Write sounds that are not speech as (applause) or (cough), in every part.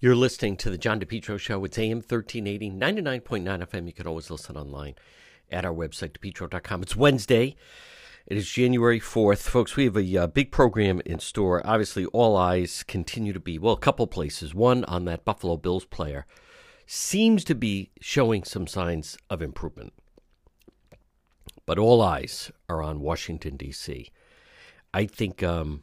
You're listening to the John DePetro Show. It's AM 1380, 99.9 FM. You can always listen online at our website, depetro.com. It's Wednesday. It is January 4th. Folks, we have a uh, big program in store. Obviously, all eyes continue to be, well, a couple places. One on that Buffalo Bills player seems to be showing some signs of improvement. But all eyes are on Washington, D.C. I think um,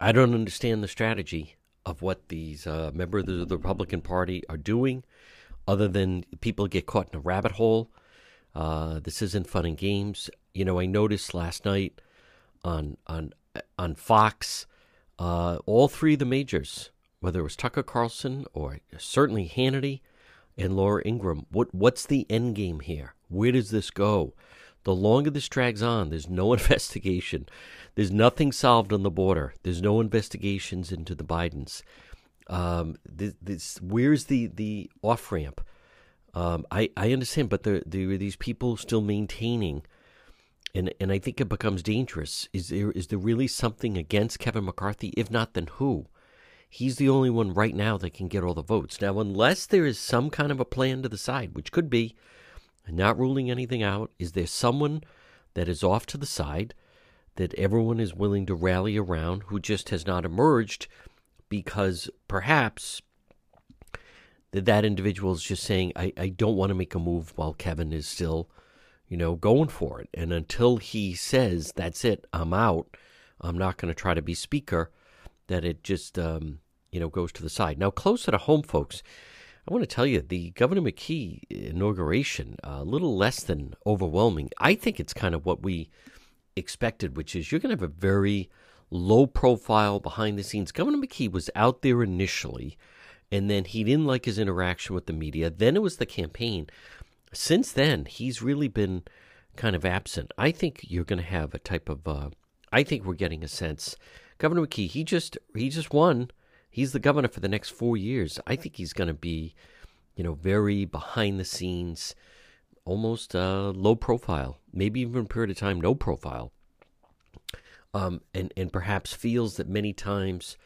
I don't understand the strategy of what these uh, members of the Republican Party are doing, other than people get caught in a rabbit hole. Uh, this isn't fun and games. You know, I noticed last night on on on Fox, uh, all three of the majors, whether it was Tucker Carlson or certainly Hannity and Laura Ingraham, what what's the end game here? Where does this go? The longer this drags on, there's no (laughs) investigation. There's nothing solved on the border. There's no investigations into the Bidens. Um, this, this, where's the, the off ramp? Um, I, I understand, but there, there are these people still maintaining, and, and I think it becomes dangerous. Is there is there really something against Kevin McCarthy? If not, then who? He's the only one right now that can get all the votes. Now, unless there is some kind of a plan to the side, which could be, not ruling anything out, is there someone that is off to the side that everyone is willing to rally around who just has not emerged because perhaps that that individual is just saying, I, I don't want to make a move while Kevin is still, you know, going for it. And until he says, that's it, I'm out, I'm not going to try to be speaker, that it just, um, you know, goes to the side. Now, closer to home, folks, I want to tell you the Governor McKee inauguration, a little less than overwhelming. I think it's kind of what we expected, which is you're going to have a very low profile behind the scenes. Governor McKee was out there initially, and then he didn't like his interaction with the media. Then it was the campaign. Since then, he's really been kind of absent. I think you're going to have a type of. Uh, I think we're getting a sense. Governor McKee, he just he just won. He's the governor for the next four years. I think he's going to be, you know, very behind the scenes almost uh, low profile, maybe even a period of time no profile, um, and and perhaps feels that many times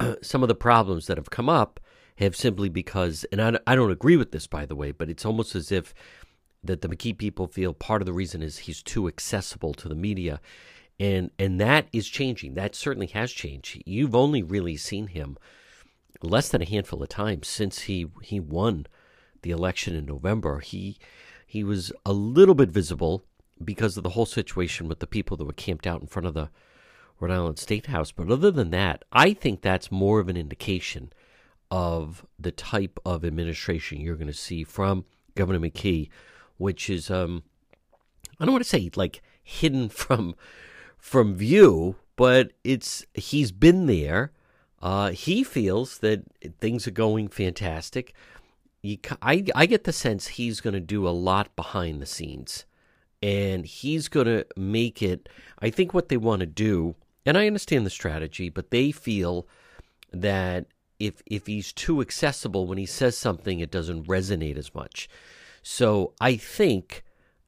(clears throat) some of the problems that have come up have simply because, and I, I don't agree with this by the way, but it's almost as if that the McKee people feel part of the reason is he's too accessible to the media. And and that is changing. That certainly has changed. You've only really seen him less than a handful of times since he he won the election in November. He he was a little bit visible because of the whole situation with the people that were camped out in front of the Rhode Island State House. But other than that, I think that's more of an indication of the type of administration you're going to see from Governor McKee, which is um, I don't want to say like hidden (laughs) from from view, but it's he's been there. Uh, he feels that things are going fantastic I, I get the sense he's going to do a lot behind the scenes and he's going to make it. I think what they want to do, and I understand the strategy, but they feel that if if he's too accessible when he says something, it doesn't resonate as much. So I think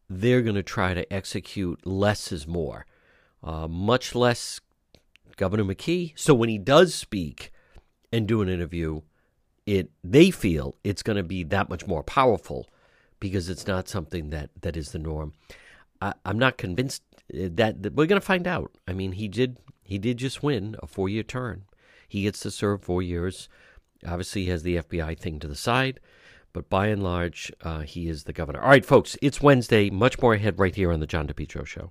they're going to try to execute less is more, uh, much less Governor McKee. So when he does speak and do an interview, it they feel it's going to be that much more powerful because it's not something that that is the norm. I, am not convinced uh, that, that we're going to find out. I mean, he did he did just win a four year term. He gets to serve four years. Obviously, he has the FBI thing to the side, but by and large, uh, he is the governor. All right, folks, it's Wednesday. Much more ahead right here on the John DePetro Show.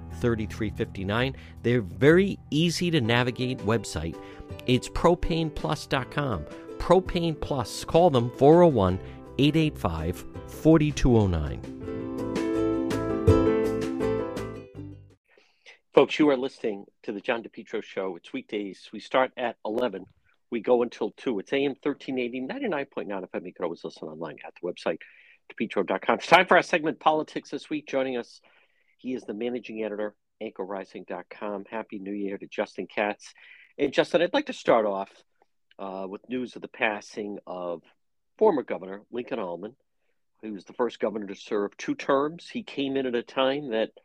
3359. They're very easy to navigate website. It's propaneplus.com. Propane Plus. Call them 401 885 4209. Folks, you are listening to the John DePetro Show. It's weekdays. We start at 11. We go until 2. It's AM 1380, 99.9 FM. You can always listen online at the website, depetro.com. It's time for our segment, Politics This Week. Joining us, he is the managing editor, anchorrising.com. Happy New Year to Justin Katz. And Justin, I'd like to start off uh, with news of the passing of former Governor Lincoln Almond, who was the first governor to serve two terms. He came in at a time that –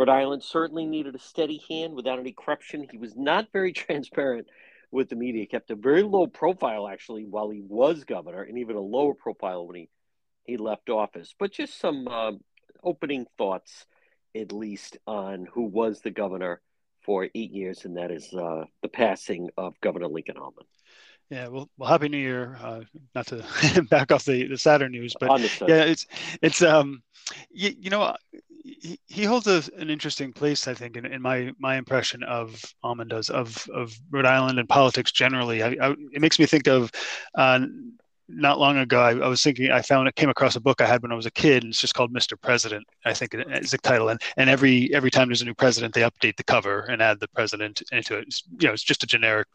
Rhode Island certainly needed a steady hand without any corruption. He was not very (laughs) transparent with the media, kept a very low profile actually while he was governor, and even a lower profile when he, he left office. But just some uh, opening thoughts, at least, on who was the governor for eight years, and that is uh, the passing of Governor Lincoln Almond. Yeah, well, well, happy New Year. Uh, not to (laughs) back off the, the Saturn news, but Understood. yeah, it's it's um, you, you know, he, he holds a, an interesting place, I think, in, in my my impression of Almond does of of Rhode Island and politics generally. I, I, it makes me think of. Uh, not long ago, I, I, was thinking I found it came across a book I had when I was a kid, and it's just called Mr. President. I think is the title, and and every every time there's a new president, they update the cover and add the president into it. It's, you know, it's just a generic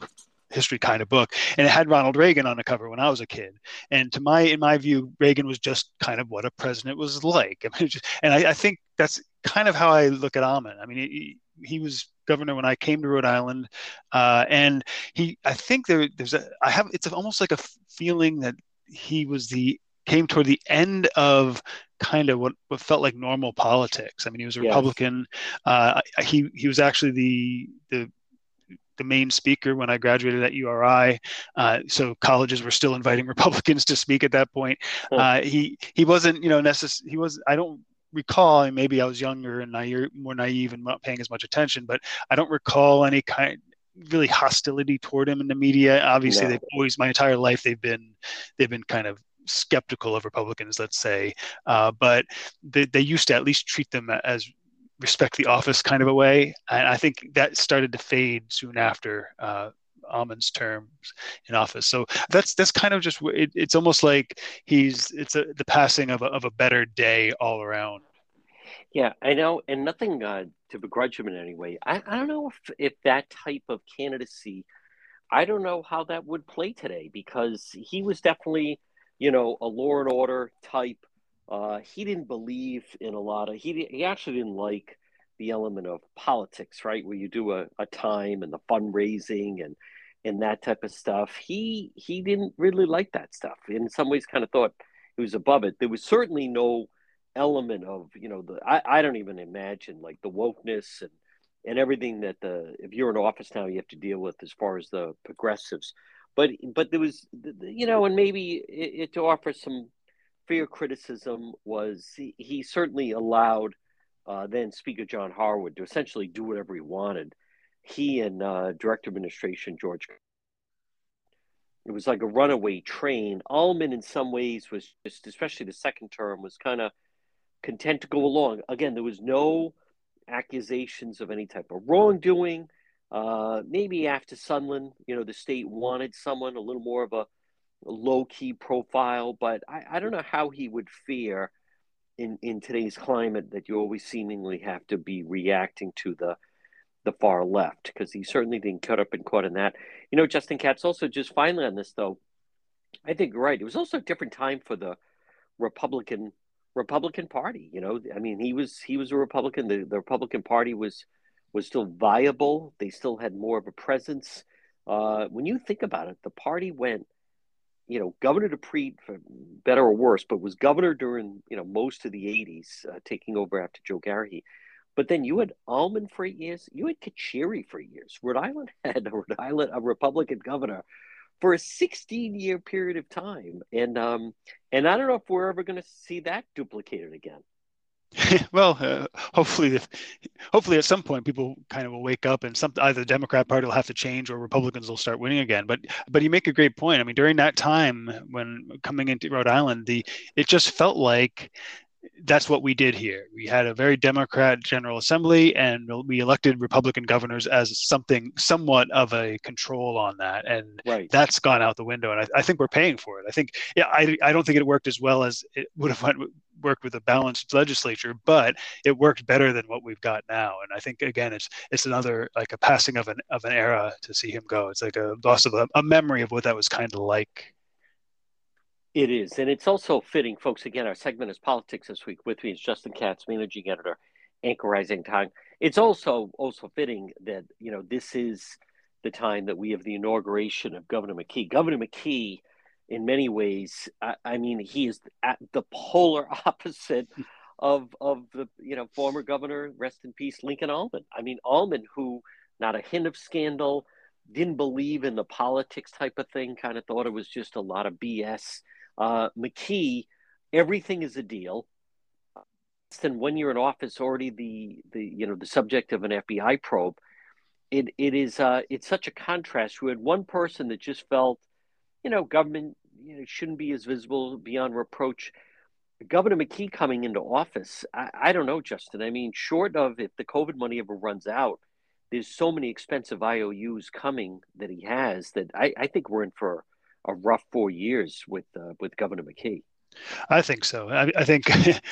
history kind of book and it had ronald reagan on the cover when i was a kid and to my in my view reagan was just kind of what a president was like (laughs) I mean, just, and I, I, think that's kind of how i look at almond i mean he, he was governor when i came to rhode island uh, and he i think there, there's a i have it's almost like a feeling that he was the came toward the end of kind of what, what felt like normal politics. I mean, he was a Republican. Uh, he he was actually the the the main speaker when I graduated at URI. Uh, so colleges were still inviting (laughs) Republicans to speak at that point. Uh, he he wasn't you know necessary. He was I don't recall and maybe I was younger and naive, more naive and not paying as much attention, but I don't recall any kind really hostility toward him in the media. Obviously, no. they've always my entire life they've been they've been kind of skeptical of Republicans, let's say, uh, but they, they used to at least treat them as respect the office kind of a way. And I think that started to fade soon after uh, terms in office. So that's that's kind of just it, it's almost like he's it's a, the passing of a, of a better day all around. Yeah, I know, and nothing uh, to begrudge him in any way. I, I don't know if if that type of candidacy, I don't know how that would play today because he was definitely, you know, a law and order type uh, he didn't believe in a lot of he he actually didn't like the element of politics, right? Where you do a, a time and the fundraising and and that type of stuff. He he didn't really like that stuff. In some ways, kind of thought it was above it. There was certainly no element of you know the I, I don't even imagine like the wokeness and and everything that the if you're in office now you have to deal with as far as the progressives but but there was you know and maybe it, it to offer some fair criticism was he, he certainly allowed uh, then Speaker John Harwood to essentially do whatever he wanted. He and uh, Director Administration George. It was like a runaway train. Almond, in some ways, was just, especially the second term, was kind of content to go along. Again, there was no accusations of any type of wrongdoing. Uh, maybe after Sundlun, you know, the state wanted someone a little more of a low key profile, but I, I don't know how he would fare in, in today's climate that you always seemingly have to be reacting to the the far left because he certainly didn't cut up and caught in that. You know, Justin Katz also just finally on this though, I think you're right. It was also a different time for the Republican Republican Party. You know, I mean, he was he was a Republican. The, the Republican Party was was still viable. They still had more of a presence Uh, when you think about it, the party went, you know, Governor DiPrete, for better or worse, but was governor during, you know, most of the 80s, uh, taking over after Joe Garrahy. But then you had Almond for eight years. You had Carcieri for years. Rhode Island (laughs) had a Rhode Island a Republican governor for a 16 year period of time, and um, and I don't know if we're ever going to see that duplicated again. (laughs) well, uh, hopefully, if, hopefully at some point people kind of will wake up and some either the Democrat Party will have to change or Republicans will start winning again. But but you make a great point. I mean, during that time when coming into Rhode Island, the it just felt like that's what we did here. We had a very Democrat General Assembly, and we elected Republican governors as something somewhat of a control on that, and right. that's gone out the window. And I, I, think we're paying for it. I think, yeah, I, I don't think it worked as well as it would have went, worked with a balanced legislature, but it worked better than what we've got now. And I think again, it's it's another like a passing of an of an era to see him go. It's like a loss of a, a memory of what that was kind of like. It is, and it's also fitting, folks. Again, our segment is politics this week. With me is Justin Katz, managing editor, Anchor Rising Time. It's also also fitting that you know this is the time that we have the inauguration of Governor McKee. Governor McKee, in many ways, I, I mean, he is at the polar (laughs) opposite of of the you know former governor, rest in peace, Lincoln Almond. I mean, Almond, who not a hint of scandal, didn't believe in the politics type of thing, kind of thought it was just a lot of BS uh, McKee, everything is a deal. And when you're in office, already the the you know the subject of an FBI probe, it it is uh, it's such a contrast. We had one person that just felt, you know, government you know, shouldn't be as visible beyond reproach. Governor McKee coming into office, I, I don't know, Justin. I mean, short of if the COVID money ever runs out, there's so many expensive IOUs coming that he has that I, I think we're in for a rough four years with uh, with Governor McKee. I think so. I, I think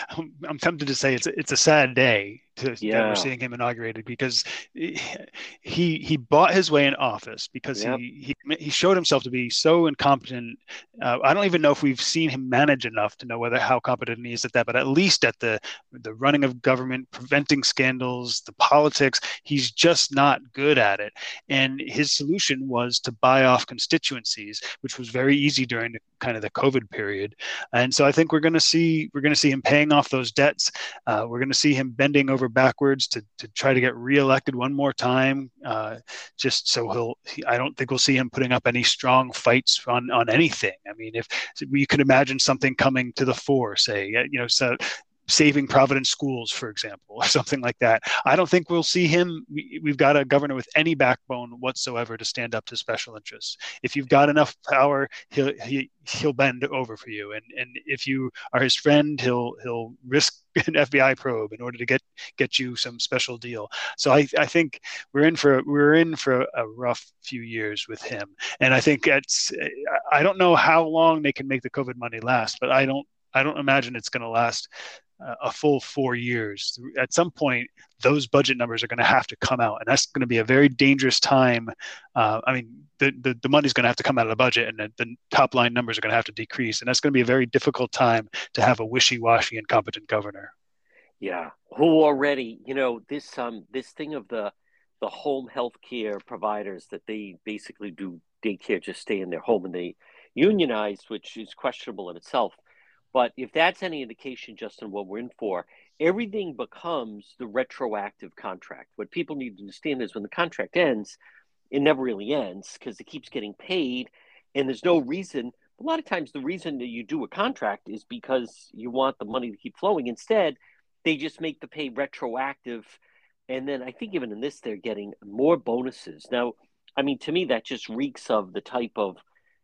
(laughs) I'm tempted to say it's it's a sad day to yeah. that we're seeing him inaugurated because he he bought his way in office because yep. he, he he showed himself to be so incompetent. Uh, I don't even know if we've seen him manage enough to know whether how competent he is at that. But at least at the the running of government, preventing scandals, the politics, he's just not good at it. And his solution was to buy off constituencies, which was very easy during the kind of the COVID period. And so I think we're going to see we're going to see him paying off those debts. Uh, we're going to see him bending over backwards to, to try to get reelected one more time. Uh, just so he'll, he, I don't think we'll see him putting up any strong fights on, on anything. I mean, if you could imagine something coming to the fore, say, you know, so saving Providence schools, for example, (laughs) or something like that. I don't think we'll see him. We, have got a governor with any backbone whatsoever to stand up to special interests. If you've got enough power, he'll he, he'll bend over for you, and and if you are his friend, he'll he'll risk (laughs) an FBI probe in order to get get you some special deal. So I I think we're in for we're in for a rough few years with him, and I think it's I don't know how long they can make the COVID money last, but I don't I don't imagine it's going to last a full four years. At some point, those budget numbers are going to have to come out, and that's going to be a very dangerous time. Uh, I mean, the, the, the money's going to have to come out of the budget, and the, the top line numbers are going to have to decrease, and that's going to be a very difficult time to have a wishy-washy, incompetent governor. Yeah, who already, you know, this um this thing of the the home health care providers that they basically do daycare just stay in their home and they unionize, which is questionable in itself but if that's any indication, Justin, what we're in for, everything becomes the retroactive contract. What people need to understand is when the contract ends, it never really ends because it keeps getting paid, and there's no reason. A lot of times, the reason that you do a contract is because you want the money to keep flowing. Instead, they just make the pay retroactive. And then I think even in this, they're getting more bonuses. Now, I mean, to me, that just reeks of the type of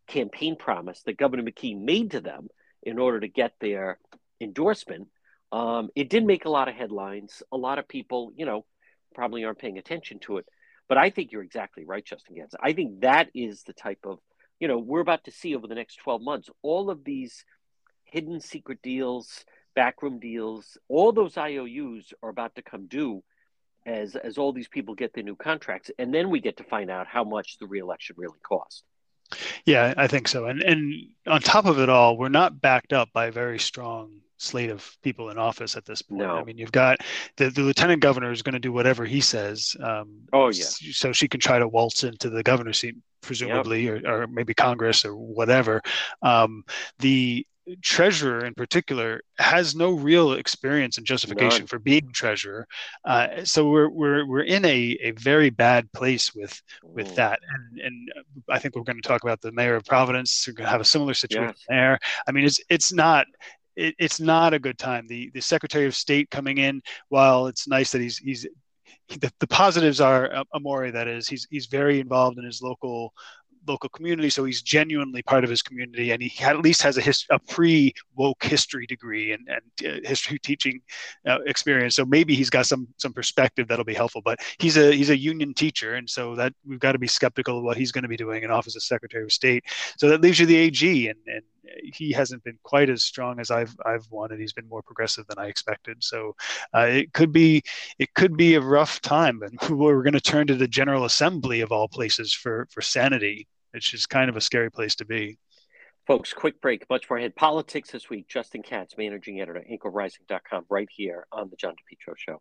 campaign promise that Governor McKee made to them in order to get their endorsement. Um, it did make a lot of headlines. A lot of people, you know, probably aren't paying attention to it. But I think you're exactly right, Justin Gans. I think that is the type of, you know, we're about to see over the next 12 months all of these hidden secret deals, backroom deals, all those IOUs are about to come due as as all these people get their new contracts, and then we get to find out how much the reelection really cost. Yeah, I think so. And and on top of it all, we're not backed up by a very strong slate of people in office at this point. No. I mean, you've got the, the lieutenant governor is going to do whatever he says. Um, oh yeah. So she can try to waltz into the governor's seat, presumably, yep. or, or maybe Congress or whatever. Um, the treasurer in particular has no real experience and justification None. for being treasurer uh, so we're, we're we're in a, a very bad place with with mm. that and and i think we're going to talk about the mayor of providence we're going to have a similar situation yes. there i mean it's it's not it, it's not a good time the the secretary of state coming in while it's nice that he's he's the, the positives are uh, Amore. That is, he's he's very involved in his local local community, so he's genuinely part of his community, and he at least has a, hist- a pre woke history degree and, and uh, history teaching uh, experience. So maybe he's got some some perspective that'll be helpful. But he's a he's a union teacher, and so that we've got to be skeptical of what he's going to be doing in office as Secretary of State. So that leaves you the AG, and, and he hasn't been quite as strong as I've I've wanted. He's been more progressive than I expected. So uh, it could be it could be a rough time, and (laughs) we're going to turn to the General Assembly of all places for for sanity, which is kind of a scary place to be. Folks, quick break. Much more ahead. Politics this week. Justin Katz, managing editor, anchorrising.com, right here on the John DePetro Show.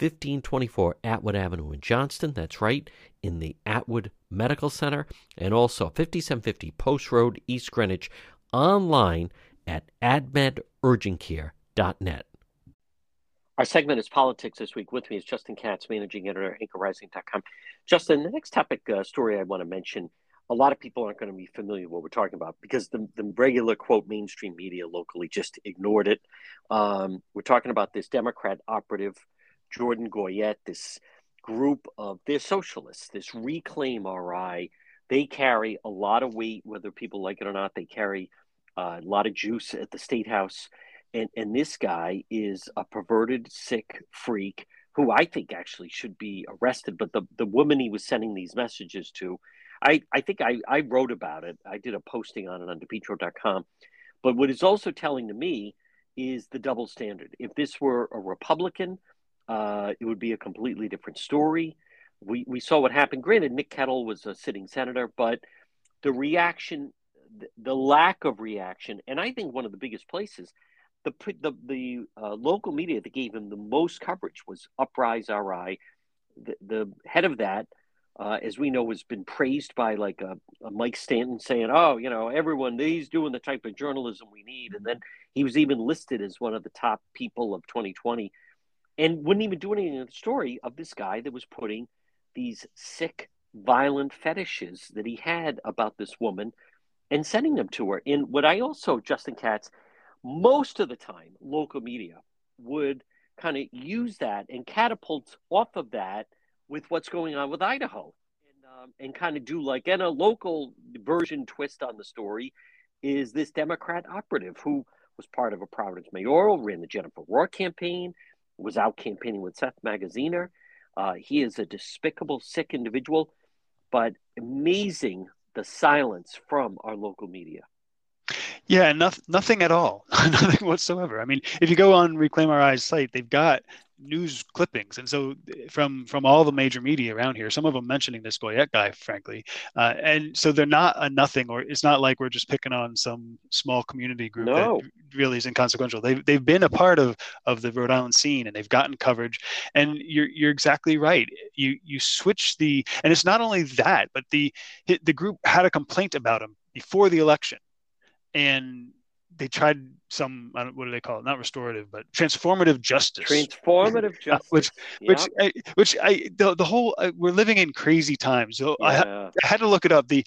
1524 Atwood Avenue in Johnston. That's right, in the Atwood Medical Center. And also 5750 Post Road, East Greenwich, online at atmedurgentcare.net. Our segment is politics this week. With me is Justin Katz, managing editor, at anchorrising.com. Justin, the next topic uh, story I want to mention, a lot of people aren't going to be familiar with what we're talking about because the, the regular, quote, mainstream media locally just ignored it. Um, we're talking about this Democrat operative Jordan Goyette, this group of they're socialists, this Reclaim RI. They carry a lot of weight, whether people like it or not. They carry uh, a lot of juice at the state house, and and this guy is a perverted, sick freak who I think actually should be arrested. But the the woman he was sending these messages to, I I think I I wrote about it. I did a posting on it on depetro.com. But what is also telling to me is the double standard. If this were a Republican uh, it would be a completely different story. We, we saw what happened. Granted, Nick Kettle was a sitting senator, but the reaction, the lack of reaction, and I think one of the biggest places, the the, the uh, local media that gave him the most coverage was Uprise RI. The, the head of that, uh, as we know, has been praised by like a, a, Mike Stanton saying, "Oh, you know, everyone he's doing the type of journalism we need," and then he was even listed as one of the top people of 2020 and wouldn't even do anything in the story of this guy that was putting these sick, violent fetishes that he had about this woman and sending them to her. And what I also, Justin Katz, most of the time, local media would kind of use that and catapult off of that with what's going on with Idaho. And, um, and kind of do like, and a local version twist on the story is this Democrat operative who was part of a Providence mayoral, ran the Jennifer Rourke campaign, was out campaigning with Seth Magaziner. Uh, he is a despicable, sick individual, but amazing the silence from our local media. Yeah, nothing, nothing at all, (laughs) nothing whatsoever. I mean, if you go on Reclaim RI's site, they've got news clippings, and so from from all the major media around here, some of them mentioning this Goyette guy, frankly, uh, and so they're not a nothing, or it's not like we're just picking on some small community group no. that really is inconsequential. They've they've been a part of of the Rhode Island scene, and they've gotten coverage. And you're you're exactly right. You you switch the, and it's not only that, but the the group had a complaint about him before the election and they tried some what do they call it? Not restorative, but transformative justice. Transformative (laughs) justice, which which I, which I the, the whole uh, we're living in crazy times. So yeah. I, I, had to look it up. The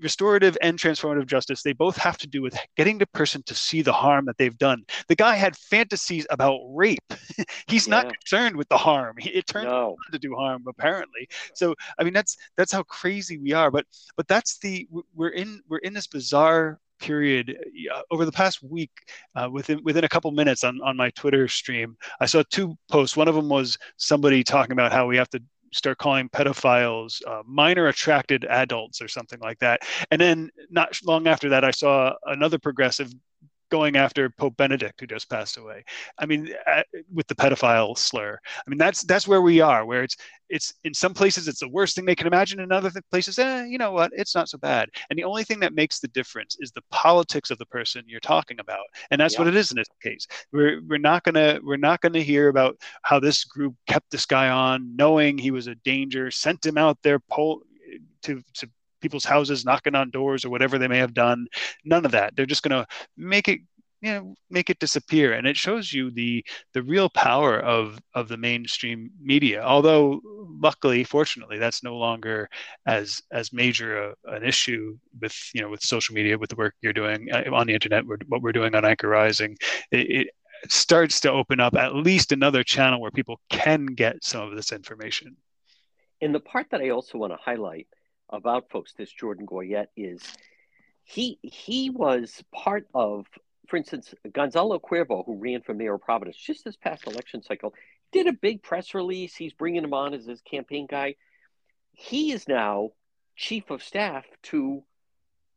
restorative and transformative justice they both have to do with getting the person to see the harm that they've done. The guy had fantasies about rape. (laughs) He's yeah. not concerned with the harm. He, it turned no. to do harm apparently. So I mean that's that's how crazy we are. But but that's the we're in we're in this bizarre period uh, over the past week uh, within within a couple minutes on on my twitter stream i saw two posts. One of them was somebody talking about how we have to start calling pedophiles uh, minor attracted adults or something like that. And then not long after that i saw another progressive going after Pope Benedict, who just passed away. I mean, uh, with the pedophile slur. I mean, that's that's where we are. Where it's it's in some places it's the worst thing they can imagine. In other places, eh, you know what? It's not so bad. And the only thing that makes the difference is the politics of the person you're talking about, and that's yeah. what it is in this case. We're we're not gonna we're not gonna hear about how this group kept this guy on, knowing he was a danger, sent him out there. Pol- to, to people's houses, knocking on doors or whatever they may have done. None of that. They're just going to make it you know make it disappear and it shows you the the real power of of the mainstream media although luckily fortunately that's no longer as as major a, an issue with you know with social media with the work you're doing uh, on the internet what we're doing on anchor rising it, it starts to open up at least another channel where people can get some of this information and the part that i also want to highlight about folks this Jordan Goyette is he he was part of, for instance, Gonzalo Cuervo, who ran for mayor of Providence just this past election cycle, did a big press release. He's bringing him on as his campaign guy. He is now chief of staff to,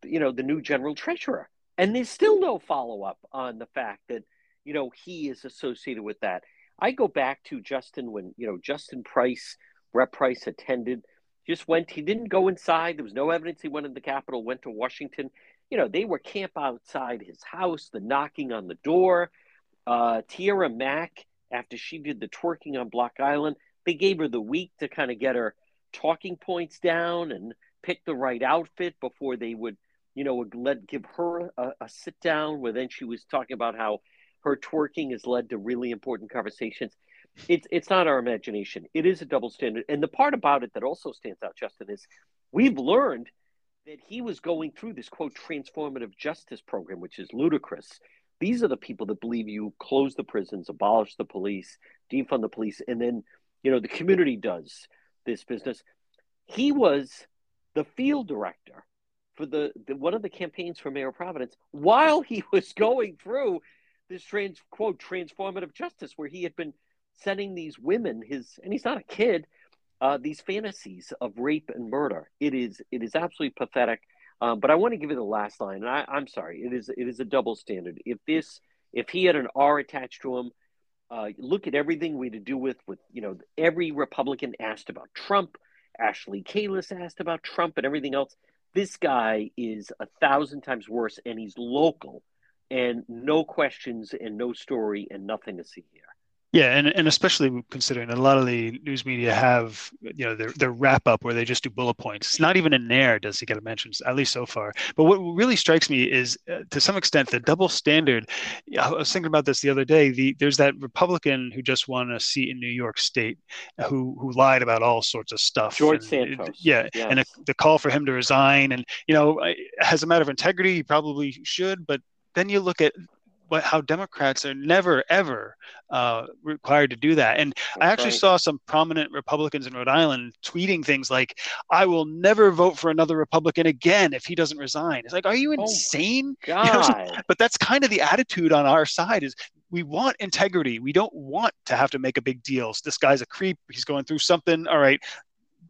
you know, the new general treasurer, and there's still no follow up on the fact that you know he is associated with that. I go back to Justin when you know Justin Price, Rep Price attended just went. He didn't go inside. There was no evidence he went in the Capitol. Went to Washington. You know, they were camp outside his house. The knocking on the door. Uh, Tiara Mack, after she did the twerking on Block Island, they gave her the week to kind of get her talking points down and pick the right outfit before they would, you know, let give her a, a sit down. Where then she was talking about how her twerking has led to really important conversations it's it's not our imagination. It is a double standard. And the part about it that also stands out, Justin, is we've learned that he was going through this quote transformative justice program, which is ludicrous. These are the people that believe you close the prisons, abolish the police, defund the police, and then you know the community does this business. He was the field director for the, the one of the campaigns for Mayor of Providence while he was going through this trans quote transformative justice, where he had been setting these women his and he's not a kid uh, these fantasies of rape and murder. It is it is absolutely pathetic. Um, but i want to give you the last line and I, i'm sorry it is it is a double standard. If this if he had an r attached to him uh, look at everything we had to do with with you know every republican asked about trump ashley kalus asked about trump and everything else. This guy is a thousand times worse and he's local and no questions and no story and nothing to see here yeah, and, and especially considering a lot of the news media have, you know, their, their wrap up where they just do bullet points. It's not even in there does he get a mention, at least so far. But what really strikes me is, uh, to some extent, the double standard. I was thinking about this the other day. The, there's that Republican who just won a seat in New York State, who who lied about all sorts of stuff. George and, Santos. Yeah, yes. and a, the call for him to resign, and you know, as a matter of integrity, he probably should. But then you look at what, how Democrats are never ever uh, required to do that. And That's I actually right. saw some prominent Republicans in Rhode Island tweeting things like, "I will never vote for another Republican again if he doesn't resign." It's like, are you oh insane? Oh (laughs) God. You know, but that's kind of the attitude on our side is we want integrity. We don't want to have to make a big deal. So this guy's a creep. He's going through something. All right,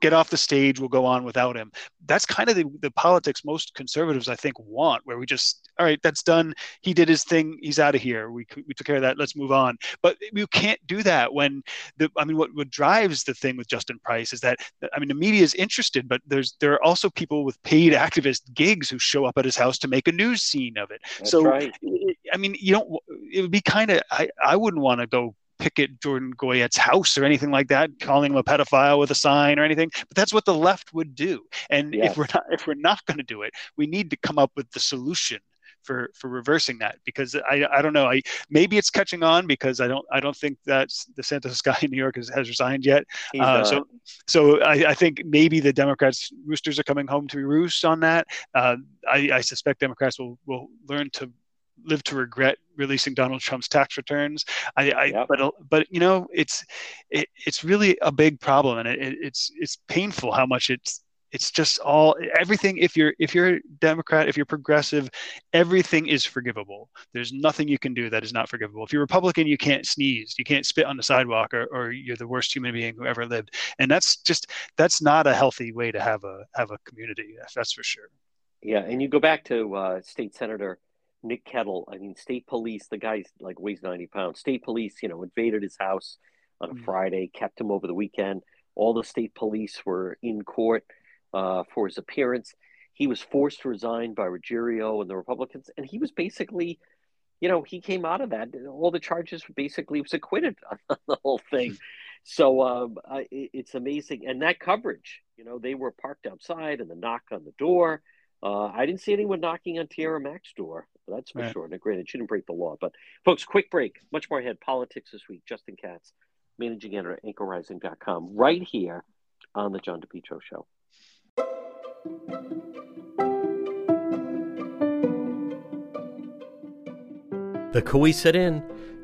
get off the stage, we'll go on without him. That's kind of the, the politics most conservatives, I think, want, where we just, all right, that's done. He did his thing. He's out of here. We, we took care of that. Let's move on. But you can't do that when the, I mean, what, what drives the thing with Justin Price is that, I mean, the media is interested, but there's, there are also people with paid activist gigs who show up at his house to make a news scene of it. That's so, right. I mean, you don't, it would be kind of, I, I wouldn't want to go picket Jordan Goyette's house or anything like that, calling him a pedophile with a sign or anything. But that's what the left would do. And yes. if we're not if we're not going to do it, we need to come up with the solution for for reversing that because I I don't know I maybe it's catching on because I don't I don't think that the Santos (laughs) guy in New York has, has resigned yet. Uh, so so I, I think maybe the Democrats roosters are coming home to roost on that. Uh, I, I suspect Democrats will will learn to live to regret releasing Donald Trump's tax returns. I, I yep. but but you know, it's it, it's really a big problem, and it, it's it's painful how much it's it's just all everything if you're if you're a democrat if you're progressive everything is forgivable. There's nothing you can do that is not forgivable. If you're republican you can't sneeze. You can't spit on the sidewalk or, or you're the worst human being who ever lived. And that's just that's not a healthy way to have a have a community that's for sure. Yeah and you go back to uh, state senator Nick Kettle. I mean, state police. The guy's like weighs ninety pounds. State police, you know, invaded his house on a mm-hmm. Friday, kept him over the weekend. All the state police were in court uh, for his appearance. He was forced to resign by Ruggerio and the Republicans, and he was basically, you know, he came out of that. All the charges basically was acquitted (laughs) on the whole thing. (laughs) So um, I, it's amazing, and that coverage. You know, they were parked outside, and the knock on the door uh, I didn't see anyone knocking on Tiara Mack's door. That's for right. sure. And granted, she didn't break the law. But folks, quick break. Much more ahead. Politics this week. Justin Katz, managing editor at anchorrising.com, right here on the John DePetro Show. The Cowesett Inn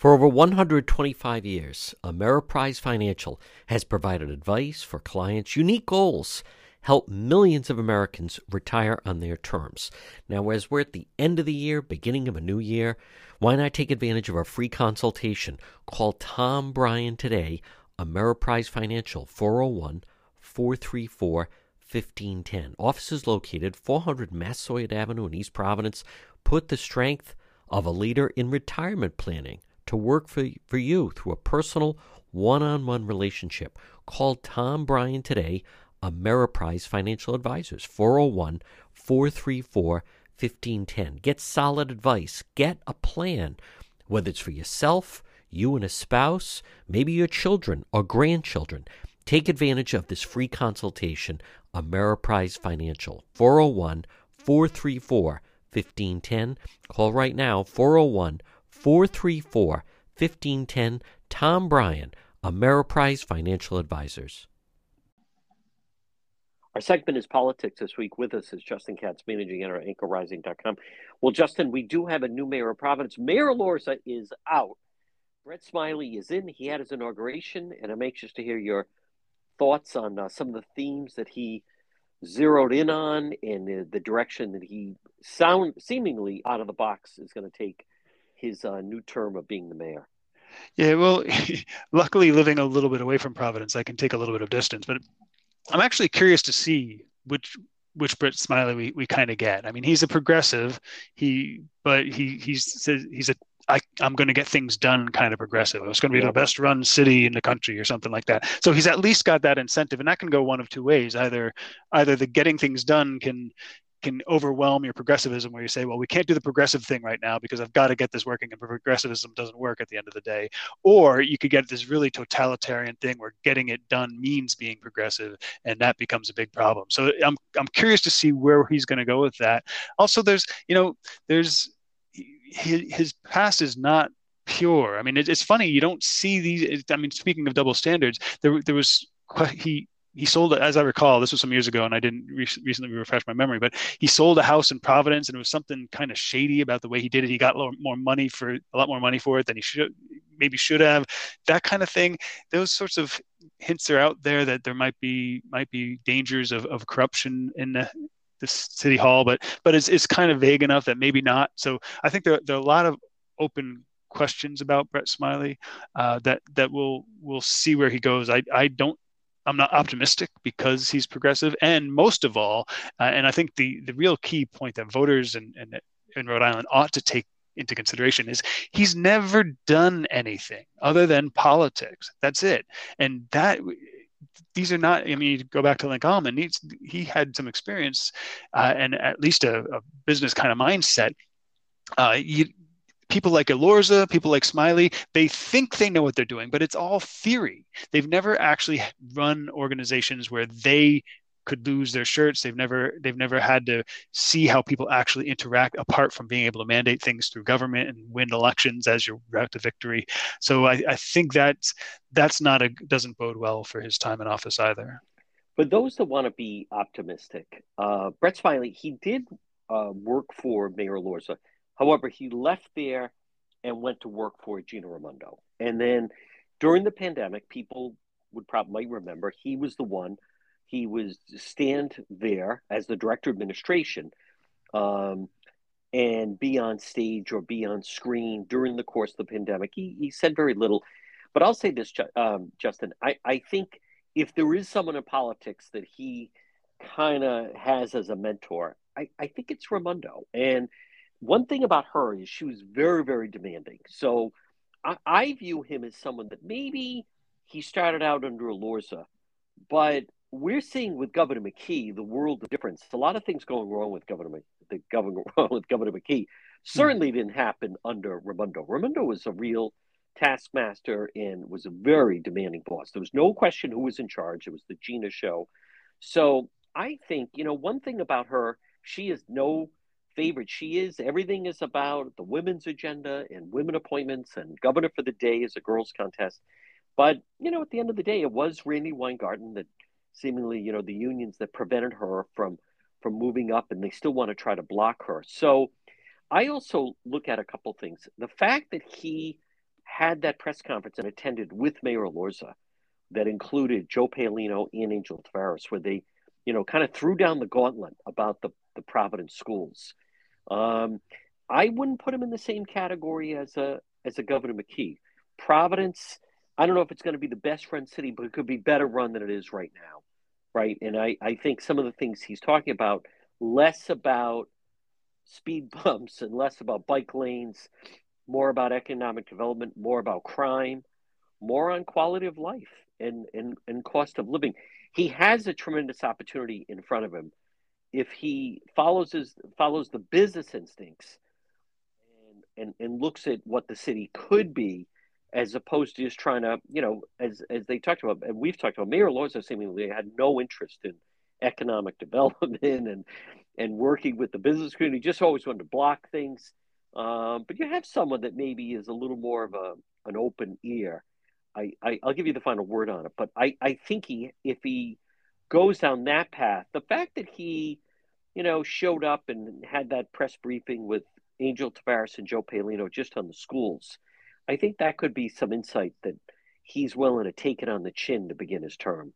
For over 125 years, Ameriprise Financial has provided advice for clients' unique goals, help millions of Americans retire on their terms. Now, as we're at the end of the year, beginning of a new year, why not take advantage of a free consultation? Call Tom Bryan today, Ameriprise Financial, 401 434 1510. Office is located 400 Massasoit Avenue in East Providence. Put the strength of a leader in retirement planning to work for, for you through a personal one on one relationship. Call Tom Bryan today, Ameriprise Financial Advisors, 401 434 1510. Get solid advice, get a plan, whether it's for yourself, you and a spouse, maybe your children or grandchildren. Take advantage of this free consultation, Ameriprise Financial, 401 434 1510. Call right now, 401 434 1510. Tom Bryan, Ameriprise Financial Advisors. Our segment is politics this week. With us is Justin Katz, managing editor at anchorrising.com. Well, Justin, we do have a new mayor of Providence. Mayor Elorza is out. Brett Smiley is in. He had his inauguration, and I'm anxious to hear your thoughts on uh, some of the themes that he zeroed in on and the, the direction that he sound seemingly out of the box is going to take his uh, new term of being the mayor? Yeah, well, (laughs) luckily living a little bit away from Providence, I can take a little bit of distance. But I'm actually curious to see which which Brett Smiley we, we kind of get. I mean, he's a progressive. He but he he's says he's a I, I'm going to get things done kind of progressive. It's going to be the best run city in the country or something like that. So he's at least got that incentive, and that can go one of two ways. Either either the getting things done can can overwhelm your progressivism where you say well we can't do the progressive thing right now because i've got to get this working and progressivism doesn't work at the end of the day. Or you could get this really totalitarian thing where getting it done means being progressive and that becomes a big problem. So i'm, I'm curious to see where he's going to go with that. Also there's you know there's his, past is not pure. I mean it, it's funny you don't see these i mean speaking of double standards there, there was he he sold it as i recall this was some years ago and i didn't re- recently refresh my memory but he sold a house in providence and it was something kind of shady about the way he did it. He got more money for a lot more money for it than he should maybe should have that kind of thing. Those sorts of hints are out there that there might be might be dangers of, of corruption in the, the city hall but but it's, it's kind of vague enough that maybe not. So i think there, there are a lot of open questions about Brett Smiley uh, that that we'll we'll see where he goes. I I don't I'm not optimistic because he's progressive, and most of all, uh, and I think the the real key point that voters and, and in Rhode Island ought to take into consideration is he's never done anything other than politics. That's it. And that these are not. I mean, go back to Link Almond. He's, he had some experience uh, and at least a, a, business kind of mindset. Uh, you, people like Elorza, people like Smiley, they think they know what they're doing, but it's all theory. They've never actually run organizations where they could lose their shirts. They've never they've never had to see how people actually interact apart from being able to mandate things through government and win elections as your route to victory. So I, I think that's that's not a doesn't bode well for his time in office either. For those that want to be optimistic, uh, Brett Smiley he did uh, work for Mayor Elorza. However, he left there and went to work for Gina Raimondo. And then during the pandemic, people would probably remember he was the one he was stand there as the director of administration um, and be on stage or be on screen during the course of the pandemic. He, he said very little. But I'll say this, um, Justin, I, I think if there is someone in politics that he kind of has as a mentor, I, I think it's Raimondo. And one thing about her is she was very, very demanding. So I, I view him as someone that maybe he started out under Elorza, but we're seeing with Governor McKee the world of difference. A lot of things going wrong with Governor the governor (laughs) with Governor McKee certainly mm. didn't happen under Raimondo. Raimondo was a real taskmaster and was a very demanding boss. There was no question who was in charge. It was the Gina show. So I think you know one thing about her, she is no favorite. She is everything is about the women's agenda and women appointments and governor for the day is a girls contest. But you know, at the end of the day, it was Randi Weingarten that seemingly, you know, the unions that prevented her from from moving up, and they still want to try to block her. So, I also look at a couple things. The fact that he had that press conference and attended with Mayor Elorza that included Joe Paolino and Angel Tavares, where they, you know, kind of threw down the gauntlet about the, the Providence schools. Um, I wouldn't put him in the same category as a as a Governor McKee. Providence I don't know if it's going to be the best run city, but it could be better run than it is right now. Right. And I, I think some of the things he's talking about, less about speed (laughs) bumps and less about bike lanes, more about economic development, more about crime, more on quality of life and, and, and cost of living. He has a tremendous opportunity in front of him if he follows his follows the business instincts and, and, and looks at what the city could be as opposed to just trying to, you know, as as they talked about, and we've talked about, Mayor Elorza seemingly had no interest in economic (laughs) development and and working with the business community. Just always wanted to block things. Um, but you have someone that maybe is a little more of a an open ear. I, I will give you the final word on it, but I I think he if he goes down that path, the fact that he, you know, showed up and had that press briefing with Angel Tavares and Joe Paolino just on the schools I think that could be some insight that he's willing to take it on the chin to begin his term.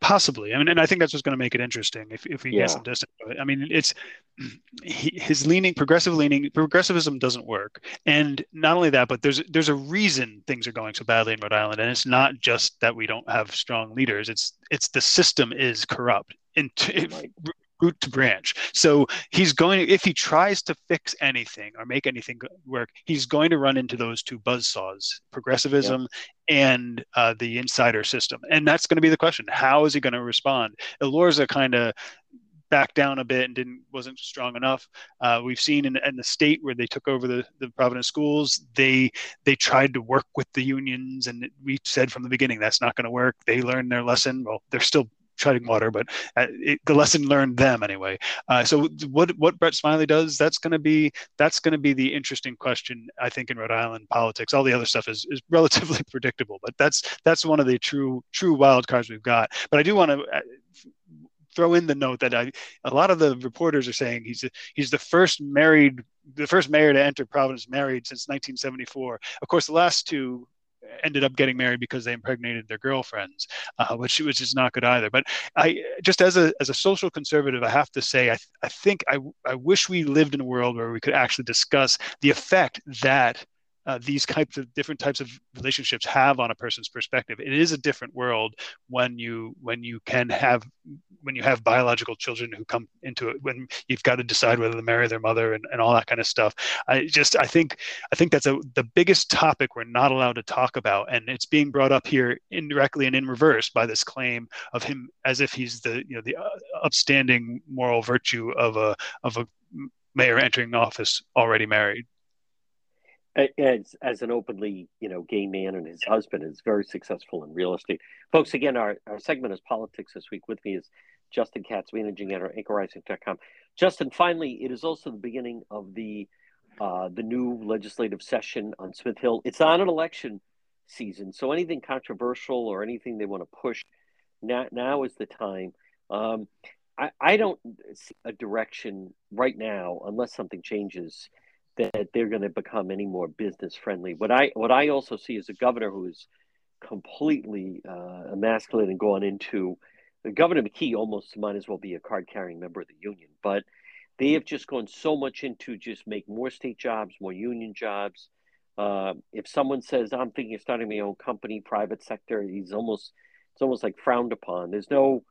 Possibly. I mean, and I think that's what's going to make it interesting if, if we yeah. get some distance. I mean, it's he, his leaning, progressive leaning, progressivism doesn't work. And not only that, but there's there's a reason things are going so badly in Rhode Island, and it's not just that we don't have strong leaders. It's it's the system is corrupt. And root to branch. So he's going if he tries to fix anything or make anything work, he's going to run into those two buzz saws: progressivism yeah. and uh, the insider system. And that's going to be the question: How is he going to respond? Elorza kind of backed down a bit and didn't wasn't strong enough. Uh, we've seen in, in, the state where they took over the, the Providence schools, they they tried to work with the unions, and we said from the beginning that's not going to work. They learned their lesson. Well, they're still treading water, but uh, it, the lesson learned them anyway. Uh, so what what Brett Smiley does, that's going to be that's going to be the interesting question, I think, in Rhode Island politics. All the other stuff is, is (laughs) relatively predictable, but that's that's one of the true true wild cards we've got. But I do want to uh, throw in the note that I, a lot of the reporters are saying he's he's the first married the first mayor to enter Providence married since 1974. Of course, the last two ended up getting married because they impregnated their girlfriends, uh, which which is not good either. But I just as a as a social conservative, I have to say I I think I I wish we lived in a world where we could actually discuss the effect that uh, these types of different types of relationships have on a person's perspective. It is a different world when you when you can have when you have biological children who come into it when you've got to decide whether to marry their mother and, and all that kind of stuff. I just I think I think that's a the biggest topic we're not allowed to talk about, and it's being brought up here indirectly and in reverse by this claim of him as if he's the you know the uh, upstanding moral virtue of a of a mayor entering office already married as as an openly you know gay man and his husband is very successful in real estate. Folks again our, our segment is politics this week. With me is justin katz managing editor anchorrising.com justin finally it is also the beginning of the uh, the new legislative session on smith hill. It's on an election season so anything controversial or anything they want to push now now is the time. Um, I, I don't see a direction right now unless something changes that they're going to become any more business friendly. What I what I also see is a governor who is completely uh, emasculated and gone into Governor McKee almost might as well be a card carrying member of the union, but they have just gone so much into just make more state jobs, more union jobs. Uh, if someone says I'm thinking of starting my own company, private sector, he's almost it's almost like frowned upon. There's no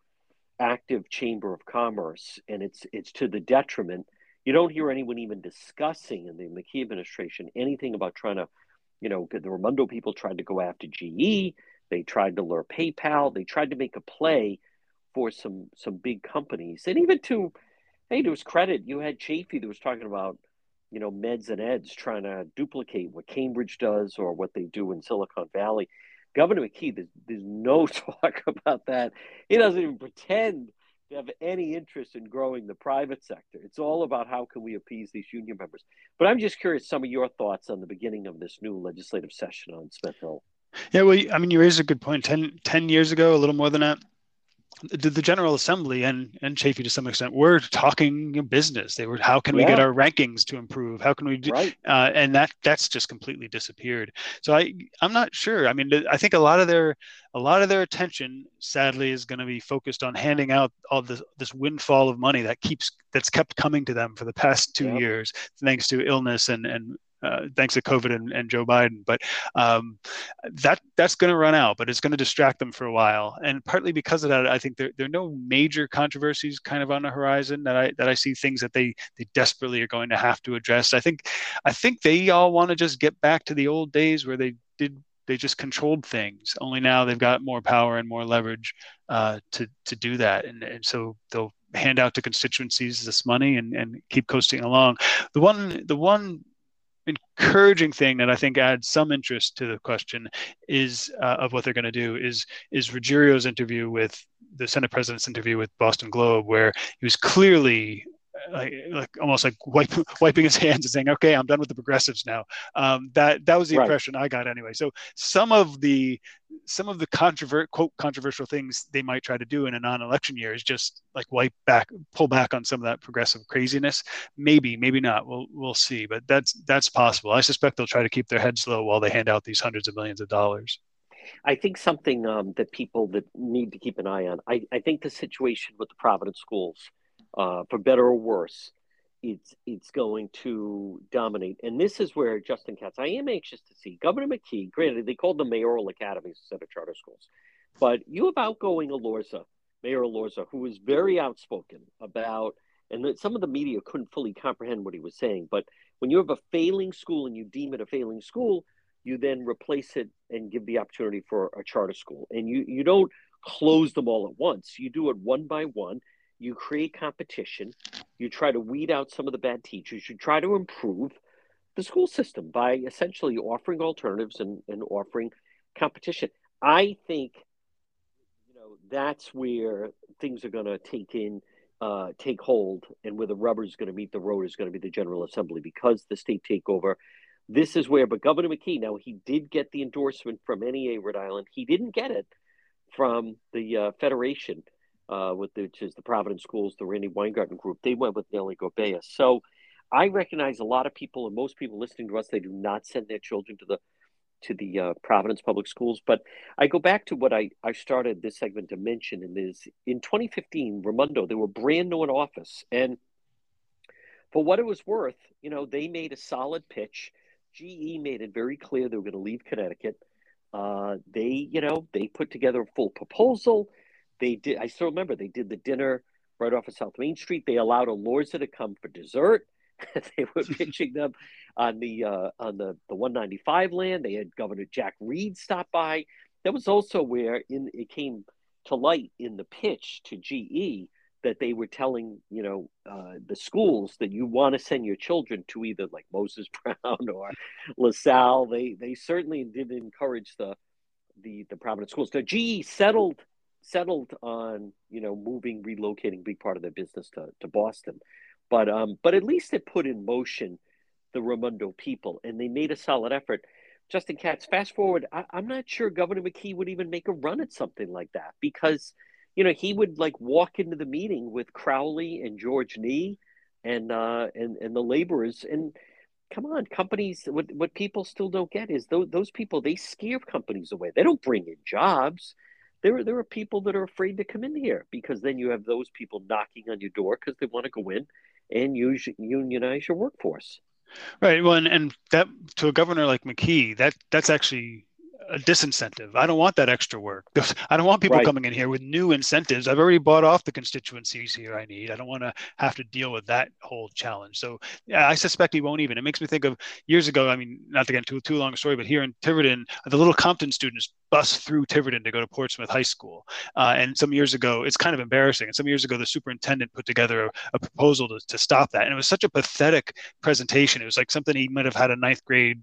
active chamber of commerce, and it's it's to the detriment you don't hear anyone even discussing in the McKee administration anything about trying to, you know, the Raimondo people tried to go after GE. They tried to lure PayPal. They tried to make a play for some some big companies. And even to, hey, to his credit, you had Chafee that was talking about, you know, meds and eds trying to duplicate what Cambridge does or what they do in Silicon Valley. Governor McKee, there's, there's no (laughs) talk about that. He doesn't even pretend have any interest in growing the private sector. It's all about how can we appease these union members. But I'm just curious some of your thoughts on the beginning of this new legislative session on Smith Hill. Yeah, well, I mean, you raised a good point. 10, 10 years ago, a little more than that, the, the General Assembly and and Chafee to some extent were talking business. They were how can we yeah. get our rankings to improve? How can we do? Right. Uh, and that that's just completely disappeared. So I I'm not sure. I mean, I think a lot of their a lot of their attention, sadly, is going to be focused on handing out all this this windfall of money that keeps that's kept coming to them for the past two years, thanks to illness and and uh, thanks to COVID and, and Joe Biden. But um, that that's going to run out, but it's going to distract them for a while. And partly because of that, I think there, there are no major controversies kind of on the horizon that I that I see things that they they desperately are going to have to address. I think I think they all want to just get back to the old days where they did they just controlled things. Only now they've got more power and more leverage uh, to to do that, and, and so they'll hand out to constituencies this money and, and keep coasting along. The one the one encouraging thing that I think adds some interest to the question is uh, of what they're going to do is is Ruggerio's interview with the Senate President's interview with Boston Globe, where he was clearly like, like almost like wipe, (laughs) wiping his hands and saying, "Okay, I'm done with the progressives now." Um, that that was the right. impression I got anyway. So some of the some of the controvert quote controversial things they might try to do in a non-election year is just like wipe back, pull back on some of that progressive craziness. Maybe, maybe not. We'll we'll see, but that's that's possible. I suspect they'll try to keep their heads low while they hand out these hundreds of millions of dollars. I think something um, that people that need to keep an eye on. I, I think the situation with the Providence schools uh, for better or worse, it's it's going to dominate. And this is where Justin Katz, I am anxious to see Governor McKee. Granted, they called them mayoral academies instead of charter schools, but you have outgoing Elorza, Mayor Elorza, who was very outspoken about, and that some of the media couldn't fully comprehend what he was saying. But when you have a failing school and you deem it a failing school, you then replace it and give the opportunity for a charter school, and you you don't close them all at once. You do it one by one you create competition, you try to weed out some of the bad teachers, you try to improve the school system by essentially offering alternatives and, and offering competition. I think you know that's where things are going to take in uh, take hold and where the rubber is going to meet the road is going to be the General Assembly because the state takeover. This is where, but Governor McKee, now he did get the endorsement from NEA Rhode Island. He didn't get it from the uh, Federation uh, with the, which is the Providence Schools, the Randi Weingarten Group. They went with Nellie Gorbea. So I recognize a lot of people and most people listening to us, they do not send their children to the to the uh, Providence Public Schools. But I go back to what I, I started this segment to mention, and is in 2015, Raimondo, they were brand new in office. And for what it was worth, you know, they made a solid pitch GE made it very clear they were going to leave Connecticut. Uh, they, you know, they put together a full proposal. They did. I still remember they did the dinner right off of South Main Street. They allowed Elorza to come for dessert. (laughs) they were (laughs) pitching them on the uh, on the the 195 land. They had Governor Jack Reed stop by. That was also where in it came to light in the pitch to GE that they were telling you know uh, the schools that you want to send your children to either like Moses (laughs) Brown or LaSalle. They they certainly did encourage the the the prominent schools. Now GE settled settled on you know moving relocating big part of their business to, to Boston, but um but at least it put in motion the Raimondo people and they made a solid effort. Justin Katz, fast forward, I, I'm not sure Governor McKee would even make a run at something like that because you know, he would like walk into the meeting with Crowley and George Nee and uh, and and the laborers. And come on, companies. What what people still don't get is those those people they scare companies away. They don't bring in jobs. There there are people that are afraid to come in here because then you have those people knocking on your door because they want to go in and use unionize your workforce. Right. Well, and, and that to a governor like McKee, that that's actually a disincentive. I don't want that extra work. (laughs) I don't want people right. coming in here with new incentives. I've already bought off the constituencies here I need. I don't want to have to deal with that whole challenge. So yeah, I suspect he won't even. It makes me think of years ago. I mean, not to get into too long a story, but here in Tiverton, the little Compton students bus through Tiverton to go to Portsmouth High School. Uh, and some years ago, it's kind of embarrassing. And some years ago, the superintendent put together a, a proposal to, to stop that. And it was such a pathetic presentation. It was like something he might have had a ninth grade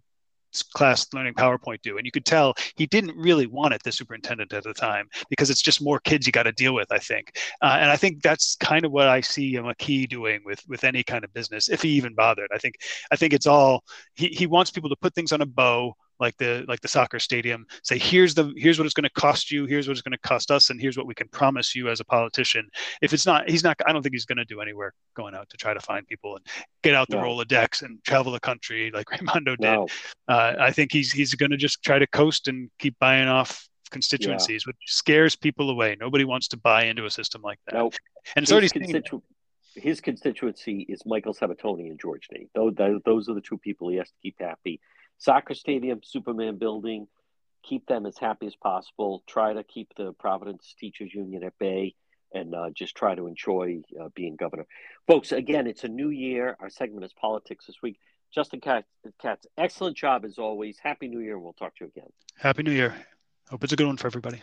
class learning PowerPoint do. And you could tell he didn't really want it, the superintendent at the time, because it's just more kids you got to deal with, I think. Uh, and I think that's kind of what I see McKee doing with with any kind of business, if he even bothered. I think I think it's all he, he wants people to put things on a bow like the like the soccer stadium say here's the here's what it's going to cost you here's what it's going to cost us and here's what we can promise you as a politician if it's not he's not i don't think he's going to do anywhere going out to try to find people and get out the no. rolodex and travel the country like (laughs) raimondo did no. uh, i think he's he's going to just try to coast and keep buying off constituencies yeah. which scares people away nobody wants to buy into a system like that nope. and it's already constitu- his constituency is michael sabitoni and george nee those, those are the two people he has to keep happy soccer stadium, Superman building, keep them as happy as possible. Try to keep the Providence Teachers Union at bay and uh, just try to enjoy uh, being governor. Folks, again, it's a new year. Our segment is politics this week. Justin Katz, excellent job as always. Happy New Year, we'll talk to you again. Happy New Year. Hope it's a good one for everybody.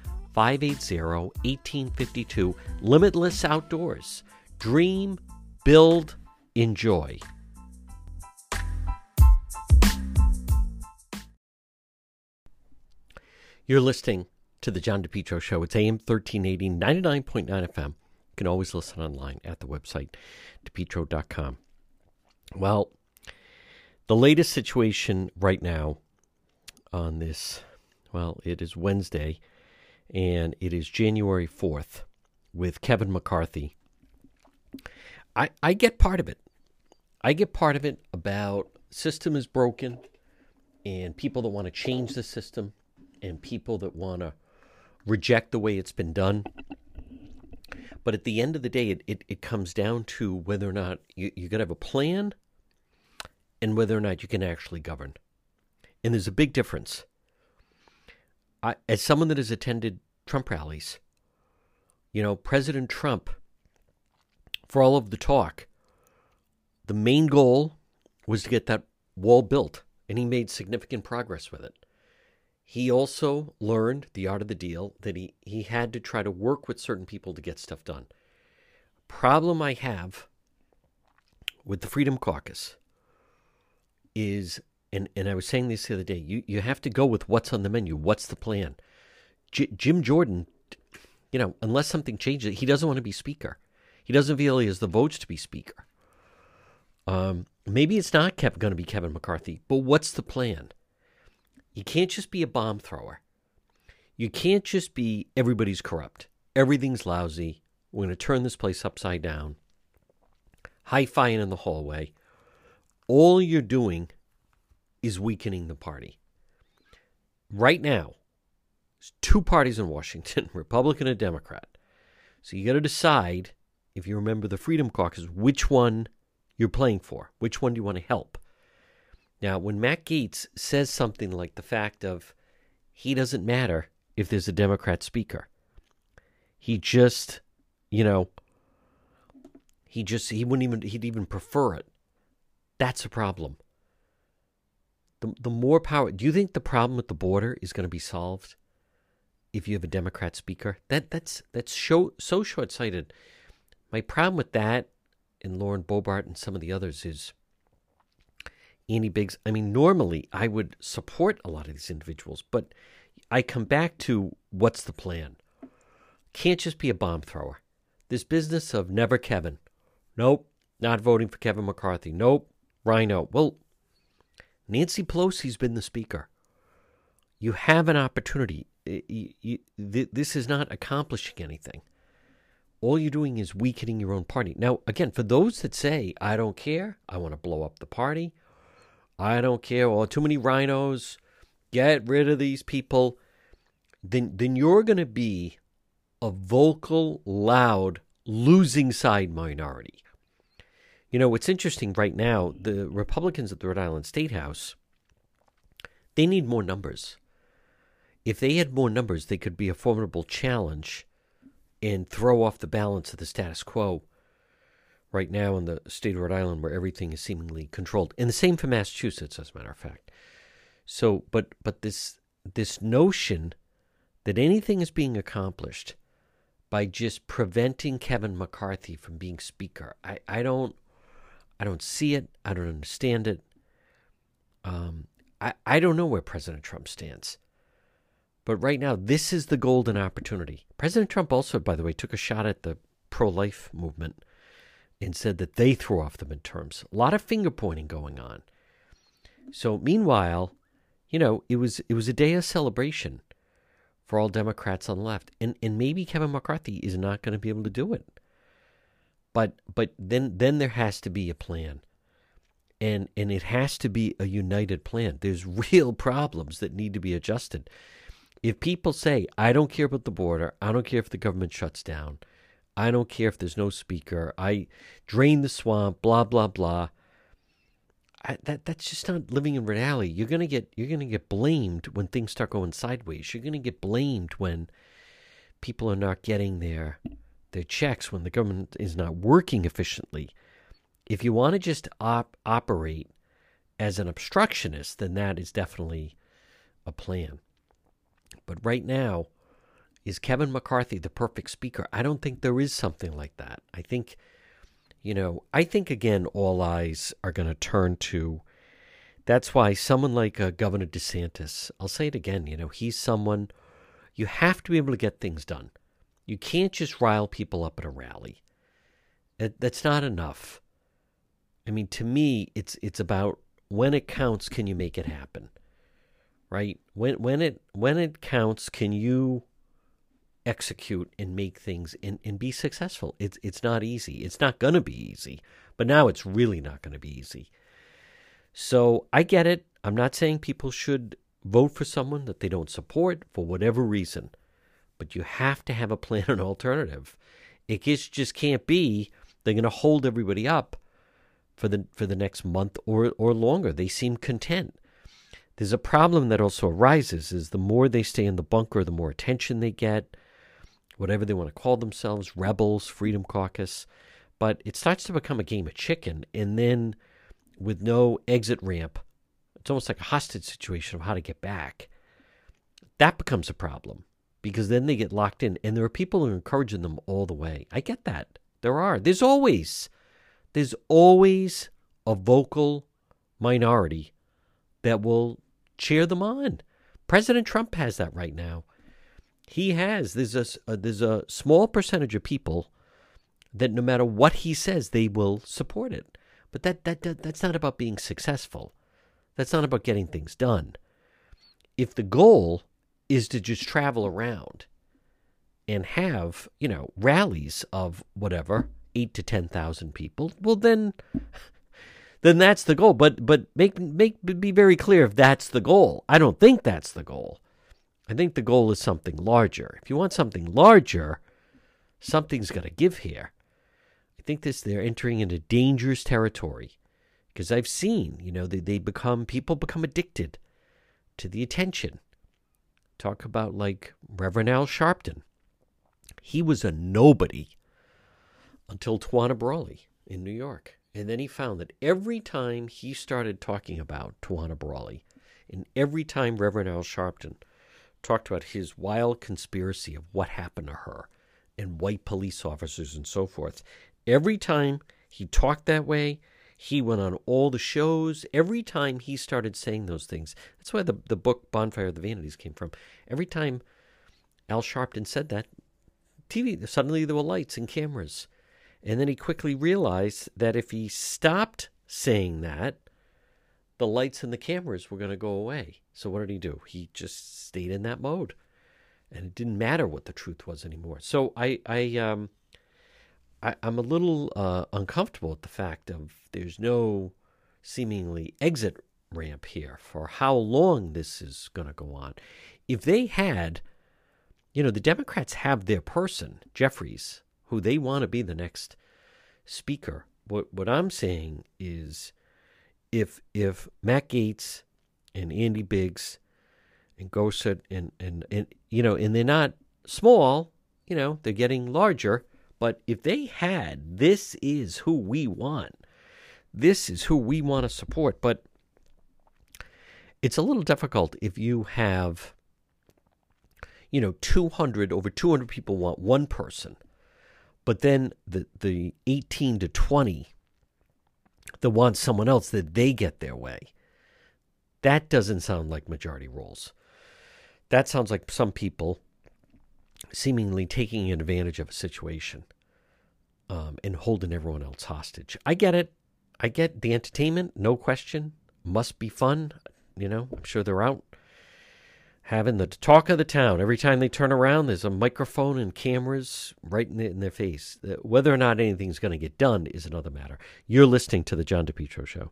580 1852. Limitless Outdoors. Dream, build, enjoy. You're listening to the John DePetro Show. It's AM 1380, 99.9 FM. You can always listen online at the website, depetro.com. Well, the latest situation right now on this, well, it is Wednesday, and it is January 4th with Kevin McCarthy. I, I get part of it. I get part of it about system is broken and people that want to change the system and people that want to reject the way it's been done. But at the end of the day, it, it, it comes down to whether or not you, you got to have a plan and whether or not you can actually govern. And there's a big difference. I, as someone that has attended Trump rallies, you know, President Trump, for all of the talk, the main goal was to get that wall built, and he made significant progress with it. He also learned the art of the deal that he, he had to try to work with certain people to get stuff done. Problem I have with the Freedom Caucus is, and, and I was saying this the other day, you, you have to go with what's on the menu. What's the plan? J- Jim Jordan, you know, unless something changes, he doesn't want to be speaker. He doesn't feel he has the votes to be speaker. Um, maybe it's not going to be Kevin McCarthy, but what's the plan? You can't just be a bomb thrower. You can't just be everybody's corrupt. Everything's lousy. We're going to turn this place upside down. High fiving in the hallway. All you're doing is weakening the party. Right now, there's two parties in Washington (laughs) Republican and Democrat. So you got to decide, if you remember the Freedom Caucus, which one you're playing for. Which one do you want to help? Now, when Matt Gaetz says something like the fact of he doesn't matter if there's a Democrat speaker, he just, you know, he just he wouldn't even he'd even prefer it. That's a problem. The the more power. Do you think the problem with the border is going to be solved if you have a Democrat speaker? That that's that's so so short sighted. My problem with that and Lauren Boebert and some of the others is Andy Biggs. I mean, normally I would support a lot of these individuals, but I come back to what's the plan? Can't just be a bomb thrower. This business of never Kevin. Nope, not voting for Kevin McCarthy. Nope, rhino Well, Nancy Pelosi's been the speaker. You have an opportunity. This is not accomplishing anything all you're doing is weakening your own party. Now, again, for those that say, I don't care, I want to blow up the party, I don't care, or oh, too many rhinos, get rid of these people, then, then you're going to be a vocal, loud, losing side minority. You know, what's interesting right now, the Republicans at the Rhode Island State House, they need more numbers. If they had more numbers, they could be a formidable challenge and throw off the balance of the status quo right now in the state of Rhode Island where everything is seemingly controlled. And the same for Massachusetts, as a matter of fact. So, but but this this notion that anything is being accomplished by just preventing Kevin McCarthy from being speaker, I, I don't I don't see it. I don't understand it. Um, I, I don't know where President Trump stands. But right now, this is the golden opportunity. President Trump also, by the way, took a shot at the pro life movement and said that they threw off the midterms. A lot of finger pointing going on. So meanwhile, you know, it was it was a day of celebration for all Democrats on the left. And and maybe Kevin McCarthy is not going to be able to do it. But but then then there has to be a plan. And and it has to be a united plan. There's (laughs) real problems that need to be adjusted if people say, I don't care about the border, I don't care if the government shuts down, I don't care if there's no speaker, I drain the swamp, blah blah blah. I, that that's just not living in reality. You're gonna get you're gonna get blamed when things start going sideways. You're gonna get blamed when people are not getting their their checks, when the government is not working efficiently. If you want to just op- operate as an obstructionist, then that is definitely a plan. But right now, is Kevin McCarthy the perfect speaker? I don't think there is something like that. I think, you know, I think again, all eyes are going to turn to. That's why someone like uh, Governor DeSantis, I'll say it again, you know, he's someone you have to be able to get things done. You can't just rile people up at a rally. It, that's not enough. I mean, to me, it's it's about when it counts, can you make it happen? right? When when it when it counts, can you execute and make things and, and be successful? It's it's not easy. It's not gonna be easy. But now it's really not gonna be easy. So I get it. I'm not saying people should vote for someone that they don't support for whatever reason. But you have to have a plan and (laughs) alternative. It just, just can't be they're going to hold everybody up for the for the next month or or longer. They seem content. There's a problem that also arises is the more they stay in the bunker, the more attention they get, whatever they want to call themselves, rebels, freedom caucus. But it starts to become a game of chicken, and then with no exit ramp, it's almost like a hostage situation of how to get back. That becomes a problem because then they get locked in, and there are people who are encouraging them all the way. I get that. There are. There's always, there's always a vocal minority that will cheer them on. President Trump has that right now. He has. There's a, a uh, there's a small percentage of people that no matter what he says, they will support it. But that, that, that that's not about being successful. That's not about getting things done. If the goal is to just travel around and have, you know, rallies of whatever, eight to ten thousand people, well then (laughs) then that's the goal. But but make make be very clear if that's the goal. I don't think that's the goal. I think the goal is something larger. If you want something larger, something's got to give here. I think this they're entering into dangerous territory because I've seen, you know, they, they become people become addicted to the attention. Talk about like Reverend Al Sharpton. He was a nobody until Tawana Brawley in New York. And then he found that every time he started talking about Tawana Brawley, and every time Reverend Al Sharpton talked about his wild conspiracy of what happened to her and white police officers and so forth, every time he talked that way, he went on all the shows. Every time he started saying those things, that's why the, the book Bonfire of the Vanities came from. Every time Al Sharpton said that, TV, suddenly there were lights and cameras. And then he quickly realized that if he stopped saying that, the lights and the cameras were going to go away. So what did he do? He just stayed in that mode. And it didn't matter what the truth was anymore. So I, I, um, I, am a little uh, uncomfortable with the fact of there's no seemingly exit ramp here for how long this is going to go on. If they had, you know, the Democrats have their person, Jeffries, who they want to be the next speaker. What what I'm saying is, if if Matt Gaetz and Andy Biggs and Gosar and and and you know, and they're not small, you know, they're getting larger but if they had, this is who we want. This is who we want to support. But it's a little difficult if you have, you know, 200, over 200 people want one person. But then the, the 18 to 20 that want someone else that they get their way. That doesn't sound like majority rules. That sounds like some people seemingly taking advantage of a situation um, and holding everyone else hostage. I get it. I get the entertainment, no question. Must be fun. You know, I'm sure they're out having the talk of the town. Every time they turn around, there's a microphone and cameras right in, the, in their face. Whether or not anything's going to get done is another matter. You're listening to The John DePetro Show.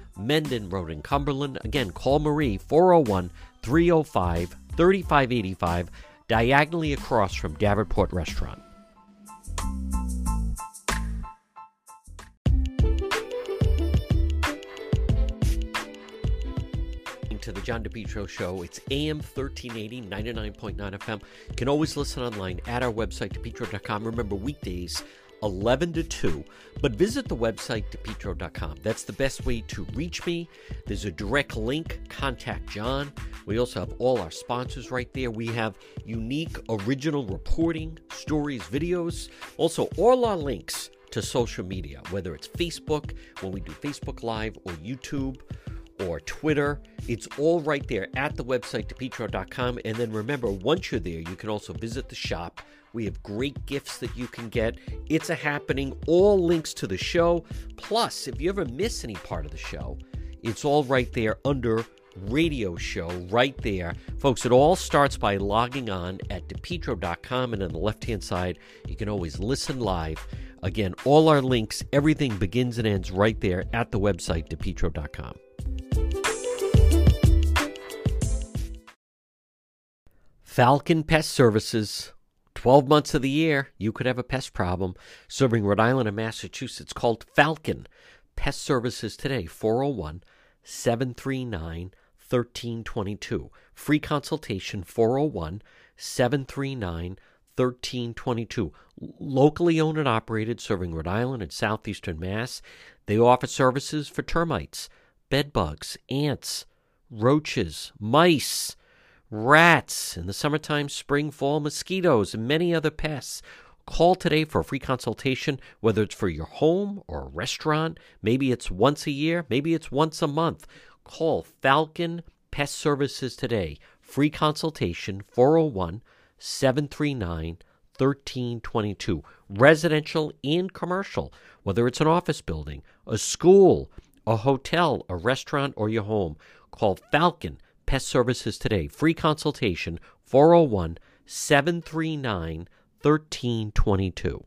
Mendon Road in Cumberland. Again, call Marie 401 305 3585, diagonally across from Davenport Restaurant. to the John DePetro Show. It's AM 1380, 99.9 FM. You can always listen online at our website, depetro.com. Remember, weekdays 11 to 2. But visit the website, depetro.com. That's the best way to reach me. There's a direct link, contact John. We also have all our sponsors right there. We have unique original reporting, stories, videos. Also, all our links to social media, whether it's Facebook, when we do Facebook Live, or YouTube, or Twitter. It's all right there at the website, depetro.com. And then remember, once you're there, you can also visit the shop. We have great gifts that you can get. It's a happening. All links to the show. Plus, if you ever miss any part of the show, it's all right there under radio show right there. Folks, it all starts by logging on at depetro.com, and on the left hand side, you can always listen live. Again, all our links, everything begins and ends right there at the website, depetro.com. Falcon Pest Services. 12 months of the year, you could have a pest problem. Serving Rhode Island and Massachusetts called Falcon Pest Services today, 401 739 1322. Free consultation 401 739 1322. Locally owned and operated, serving Rhode Island and southeastern Mass. They offer services for termites, bed bugs, ants, roaches, mice, rats, in the summertime, spring, fall, mosquitoes, and many other pests. Call today for a free consultation, whether it's for your home or a restaurant. Maybe it's once a year, maybe it's once a month. Call Falcon Pest Services today. Free consultation 401 739 1322. Residential and commercial, whether it's an office building, a school, a hotel, a restaurant, or your home. Call Falcon Pest Services today. Free consultation 401 739 1322.